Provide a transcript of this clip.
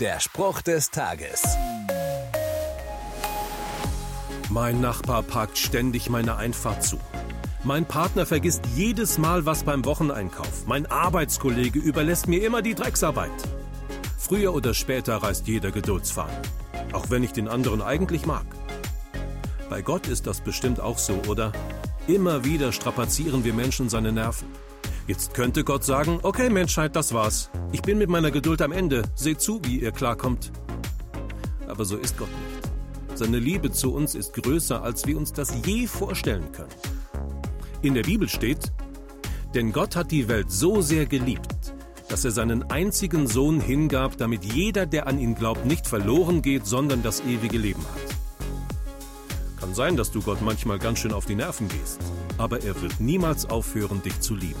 Der Spruch des Tages. Mein Nachbar parkt ständig meine Einfahrt zu. Mein Partner vergisst jedes Mal was beim Wocheneinkauf. Mein Arbeitskollege überlässt mir immer die Drecksarbeit. Früher oder später reißt jeder Geduldsfaden. Auch wenn ich den anderen eigentlich mag. Bei Gott ist das bestimmt auch so, oder? Immer wieder strapazieren wir Menschen seine Nerven. Jetzt könnte Gott sagen, okay Menschheit, das war's. Ich bin mit meiner Geduld am Ende. Seht zu, wie ihr klarkommt. Aber so ist Gott nicht. Seine Liebe zu uns ist größer, als wir uns das je vorstellen können. In der Bibel steht, denn Gott hat die Welt so sehr geliebt, dass er seinen einzigen Sohn hingab, damit jeder, der an ihn glaubt, nicht verloren geht, sondern das ewige Leben hat. Kann sein, dass du Gott manchmal ganz schön auf die Nerven gehst, aber er wird niemals aufhören, dich zu lieben.